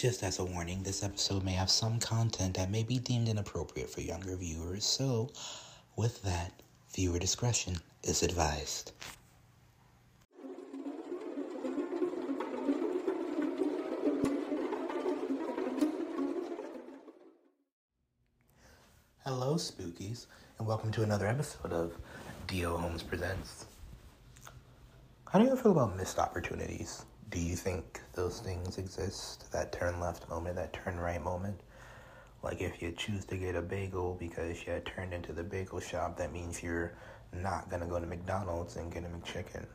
Just as a warning, this episode may have some content that may be deemed inappropriate for younger viewers, so with that, viewer discretion is advised. Hello, spookies, and welcome to another episode of Dio Holmes Presents. How do you feel about missed opportunities? Do you think those things exist? That turn left moment, that turn right moment? Like if you choose to get a bagel because you turned into the bagel shop, that means you're not gonna go to McDonald's and get a McChicken.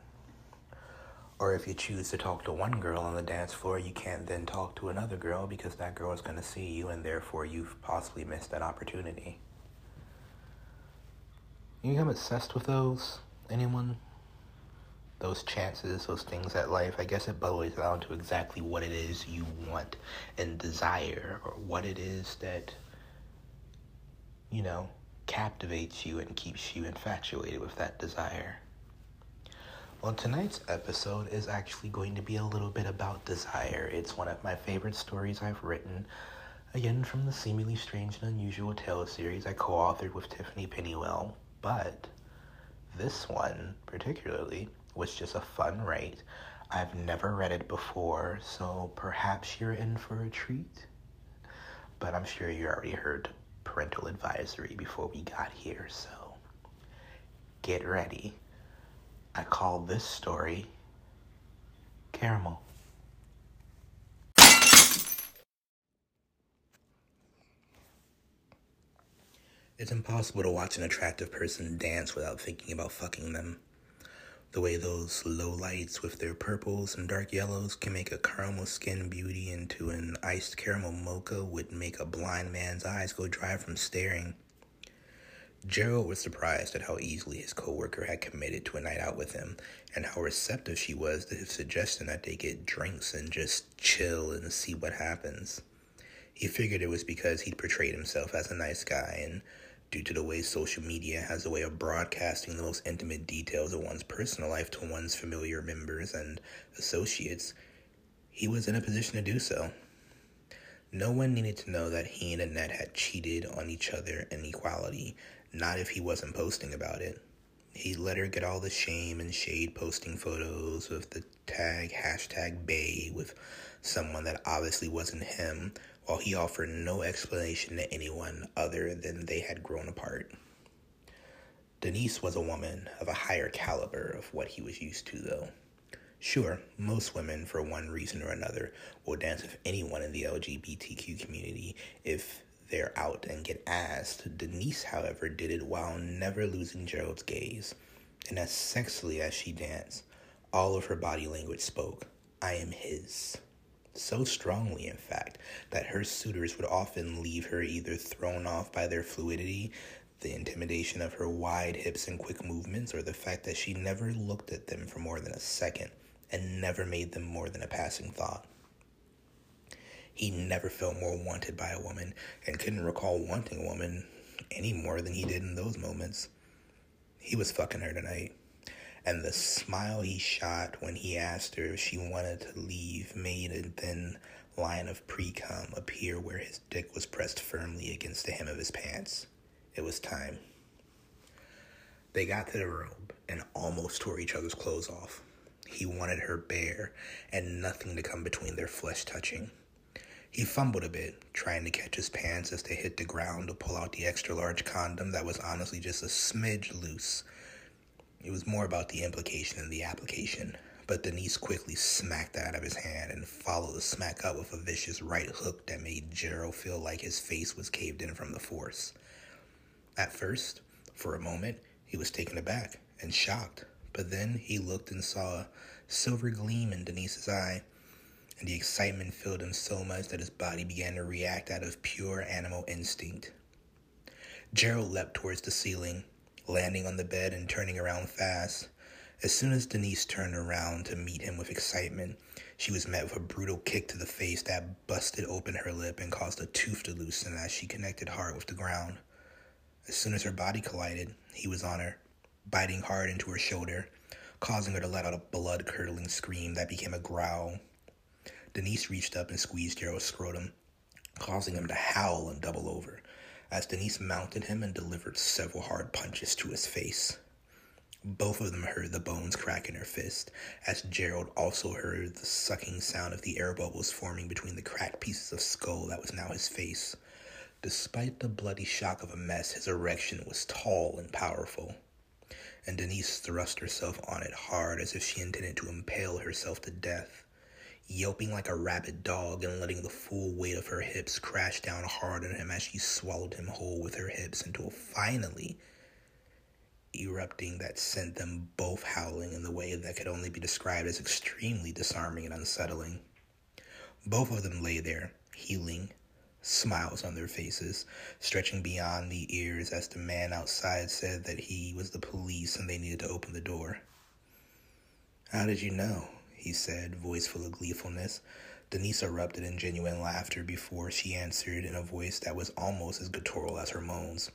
Or if you choose to talk to one girl on the dance floor, you can't then talk to another girl because that girl is gonna see you and therefore you've possibly missed that opportunity. You become obsessed with those? Anyone? Those chances, those things at life, I guess it boils down to exactly what it is you want and desire, or what it is that, you know, captivates you and keeps you infatuated with that desire. Well, tonight's episode is actually going to be a little bit about desire. It's one of my favorite stories I've written, again from the Seemingly Strange and Unusual Tales series I co authored with Tiffany Pennywell. But this one, particularly, was just a fun rate. I've never read it before, so perhaps you're in for a treat. But I'm sure you already heard parental advisory before we got here, so get ready. I call this story Caramel. It's impossible to watch an attractive person dance without thinking about fucking them. The way those low lights with their purples and dark yellows can make a caramel skin beauty into an iced caramel mocha would make a blind man's eyes go dry from staring. Gerald was surprised at how easily his coworker had committed to a night out with him and how receptive she was to his suggestion that they get drinks and just chill and see what happens. He figured it was because he'd portrayed himself as a nice guy and due to the way social media has a way of broadcasting the most intimate details of one's personal life to one's familiar members and associates, he was in a position to do so. No one needed to know that he and Annette had cheated on each other in equality, not if he wasn't posting about it. He let her get all the shame and shade posting photos with the tag hashtag Bay with someone that obviously wasn't him while he offered no explanation to anyone other than they had grown apart. Denise was a woman of a higher caliber of what he was used to, though. Sure, most women, for one reason or another, will dance with anyone in the LGBTQ community if they're out and get asked. Denise, however, did it while never losing Gerald's gaze. And as sexily as she danced, all of her body language spoke I am his so strongly, in fact, that her suitors would often leave her either thrown off by their fluidity, the intimidation of her wide hips and quick movements, or the fact that she never looked at them for more than a second and never made them more than a passing thought. He never felt more wanted by a woman and couldn't recall wanting a woman any more than he did in those moments. He was fucking her tonight and the smile he shot when he asked her if she wanted to leave made a thin line of pre-cum appear where his dick was pressed firmly against the hem of his pants. It was time. They got to the room and almost tore each other's clothes off. He wanted her bare and nothing to come between their flesh touching. He fumbled a bit, trying to catch his pants as they hit the ground to pull out the extra large condom that was honestly just a smidge loose it was more about the implication than the application. But Denise quickly smacked that out of his hand and followed the smack up with a vicious right hook that made Gerald feel like his face was caved in from the force. At first, for a moment, he was taken aback and shocked, but then he looked and saw a silver gleam in Denise's eye, and the excitement filled him so much that his body began to react out of pure animal instinct. Gerald leapt towards the ceiling landing on the bed and turning around fast. As soon as Denise turned around to meet him with excitement, she was met with a brutal kick to the face that busted open her lip and caused a tooth to loosen as she connected hard with the ground. As soon as her body collided, he was on her, biting hard into her shoulder, causing her to let out a blood curdling scream that became a growl. Denise reached up and squeezed Gerald's scrotum, causing him to howl and double over, as Denise mounted him and delivered several hard punches to his face. Both of them heard the bones crack in her fist, as Gerald also heard the sucking sound of the air bubbles forming between the cracked pieces of skull that was now his face. Despite the bloody shock of a mess, his erection was tall and powerful and Denise thrust herself on it hard as if she intended to impale herself to death, yelping like a rabid dog and letting the full weight of her hips crash down hard on him as she swallowed him whole with her hips until finally erupting that sent them both howling in the way that could only be described as extremely disarming and unsettling. Both of them lay there, healing, smiles on their faces, stretching beyond the ears as the man outside said that he was the police and they needed to open the door. How did you know? He said, voice full of gleefulness. Denise erupted in genuine laughter before she answered in a voice that was almost as guttural as her moans.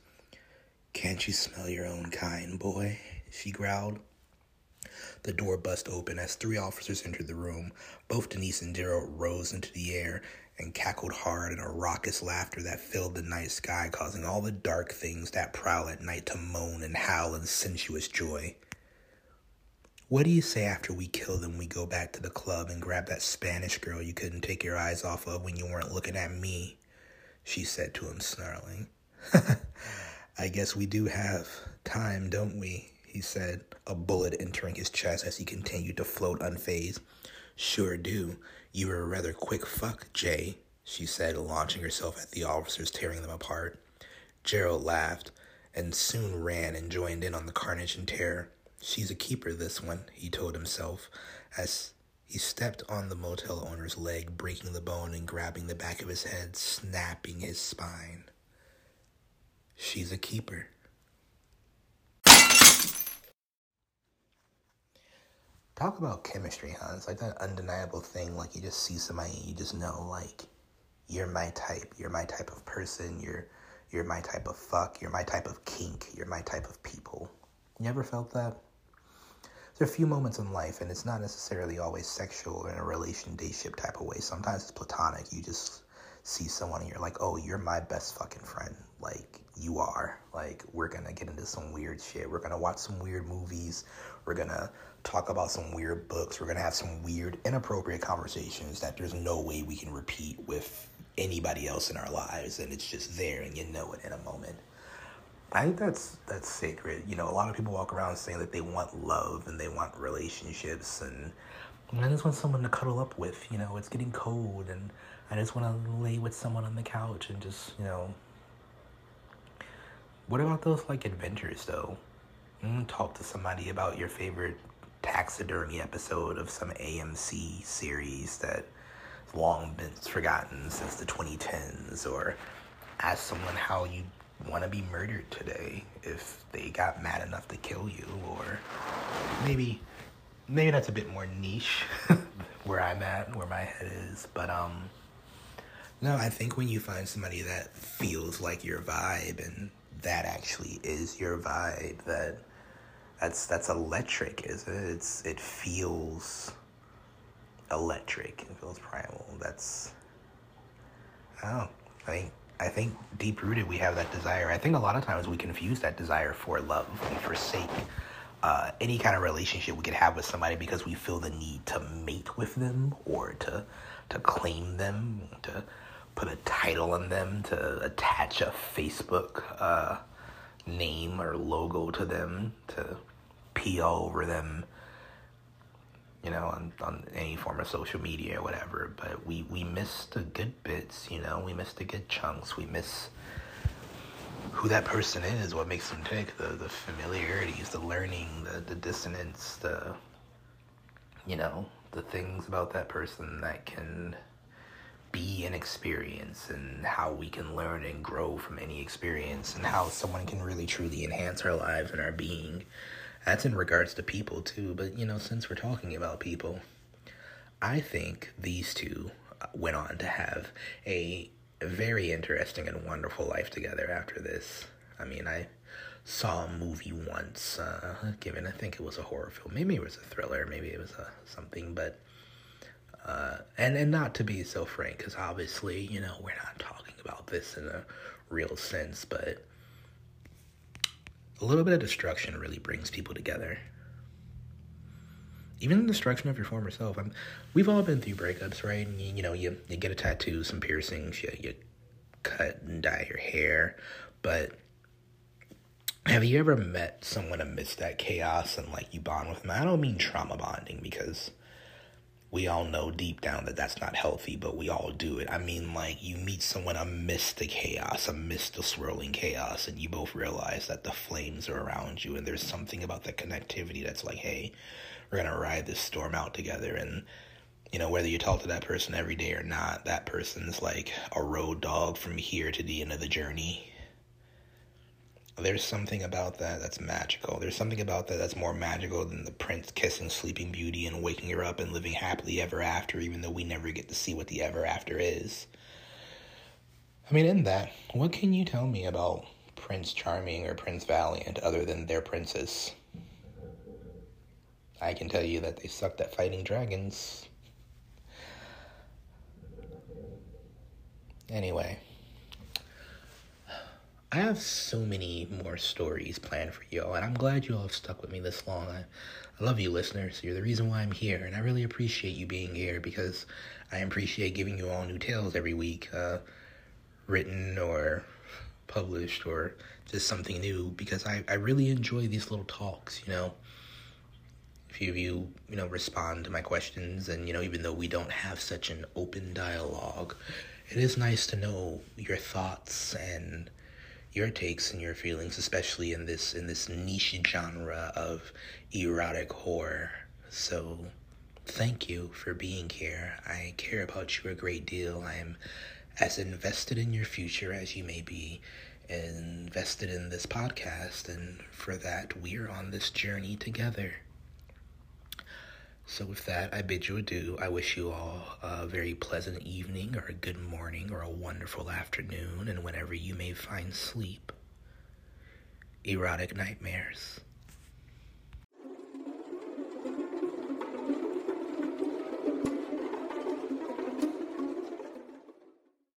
Can't you smell your own kind, boy? she growled. The door bust open as three officers entered the room. Both Denise and Gerald rose into the air and cackled hard in a raucous laughter that filled the night sky, causing all the dark things that prowl at night to moan and howl in sensuous joy. What do you say after we kill them, we go back to the club and grab that Spanish girl you couldn't take your eyes off of when you weren't looking at me? She said to him, snarling. I guess we do have time, don't we? He said, a bullet entering his chest as he continued to float unfazed. Sure do. You were a rather quick fuck, Jay, she said, launching herself at the officers, tearing them apart. Gerald laughed and soon ran and joined in on the carnage and terror. She's a keeper, this one, he told himself, as he stepped on the motel owner's leg, breaking the bone and grabbing the back of his head, snapping his spine. She's a keeper. talk about chemistry, huh? It's like that undeniable thing. Like you just see somebody and you just know, like, you're my type. You're my type of person. You're you're my type of fuck. You're my type of kink. You're my type of people. You ever felt that? There are a few moments in life, and it's not necessarily always sexual or in a relationship type of way. Sometimes it's platonic. You just see someone and you're like, oh, you're my best fucking friend. Like, you are. Like, we're gonna get into some weird shit. We're gonna watch some weird movies. We're gonna talk about some weird books. We're to have some weird, inappropriate conversations that there's no way we can repeat with anybody else in our lives. And it's just there and you know it in a moment. I think that's that's sacred. You know, a lot of people walk around saying that they want love and they want relationships and I just want someone to cuddle up with. You know, it's getting cold and I just want to lay with someone on the couch and just, you know. What about those like adventures though? Mm, talk to somebody about your favorite taxidermy episode of some AMC series that long been forgotten since the 2010s, or ask someone how you want to be murdered today if they got mad enough to kill you, or maybe maybe that's a bit more niche where I'm at, where my head is, but um. No, I think when you find somebody that feels like your vibe and that actually is your vibe, that that's that's electric, is it? It's it feels electric. It feels primal. That's oh, I think I think deep rooted we have that desire. I think a lot of times we confuse that desire for love. We forsake uh, any kind of relationship we could have with somebody because we feel the need to mate with them or to to claim them, to put a title on them, to attach a Facebook uh, name or logo to them, to pee all over them, you know, on, on any form of social media or whatever. But we, we miss the good bits, you know, we miss the good chunks. We miss who that person is, what makes them tick, the, the familiarities, the learning, the, the dissonance, the, you know, the things about that person that can be an experience and how we can learn and grow from any experience and how someone can really truly enhance our lives and our being that's in regards to people too, but you know, since we're talking about people, I think these two went on to have a very interesting and wonderful life together after this. I mean, I saw a movie once, uh, given I think it was a horror film. Maybe it was a thriller, maybe it was a, something, but Uh, and and not to be so frank, because obviously, you know, we're not talking about this in a real sense, but a little bit of destruction really brings people together. Even the destruction of your former self. I'm, we've all been through breakups, right? And you, you know, you, you get a tattoo, some piercings, you, you cut and dye your hair, but have you ever met someone amidst that chaos and like you bond with them? I don't mean trauma bonding because we all know deep down that that's not healthy, but we all do it. I mean, like, you meet someone amidst the chaos, amidst the swirling chaos, and you both realize that the flames are around you, and there's something about the connectivity that's like, hey, we're gonna ride this storm out together. And, you know, whether you talk to that person every day or not, that person's like a road dog from here to the end of the journey there's something about that that's magical. There's something about that that's more magical than the prince kissing Sleeping Beauty and waking her up and living happily ever after, even though we never get to see what the ever after is. I mean, in that, what can you tell me about Prince Charming or Prince Valiant other than their princess? I can tell you that they sucked at fighting dragons. Anyway. I have so many more stories planned for y'all, and I'm glad you all have stuck with me this long. I, I love you, listeners. You're the reason why I'm here, and I really appreciate you being here because I appreciate giving you all new tales every week, uh, written or published or just something new because I, I really enjoy these little talks, you know. A few of you, you know, respond to my questions, and, you know, even though we don't have such an open dialogue, it is nice to know your thoughts and your takes and your feelings, especially in this in this niche genre of erotic horror. So thank you for being here. I care about you a great deal. I am as invested in your future as you may be invested in this podcast, and for that, we're on this journey together. So, with that, I bid you adieu. I wish you all a very pleasant evening, or a good morning, or a wonderful afternoon, and whenever you may find sleep, erotic nightmares.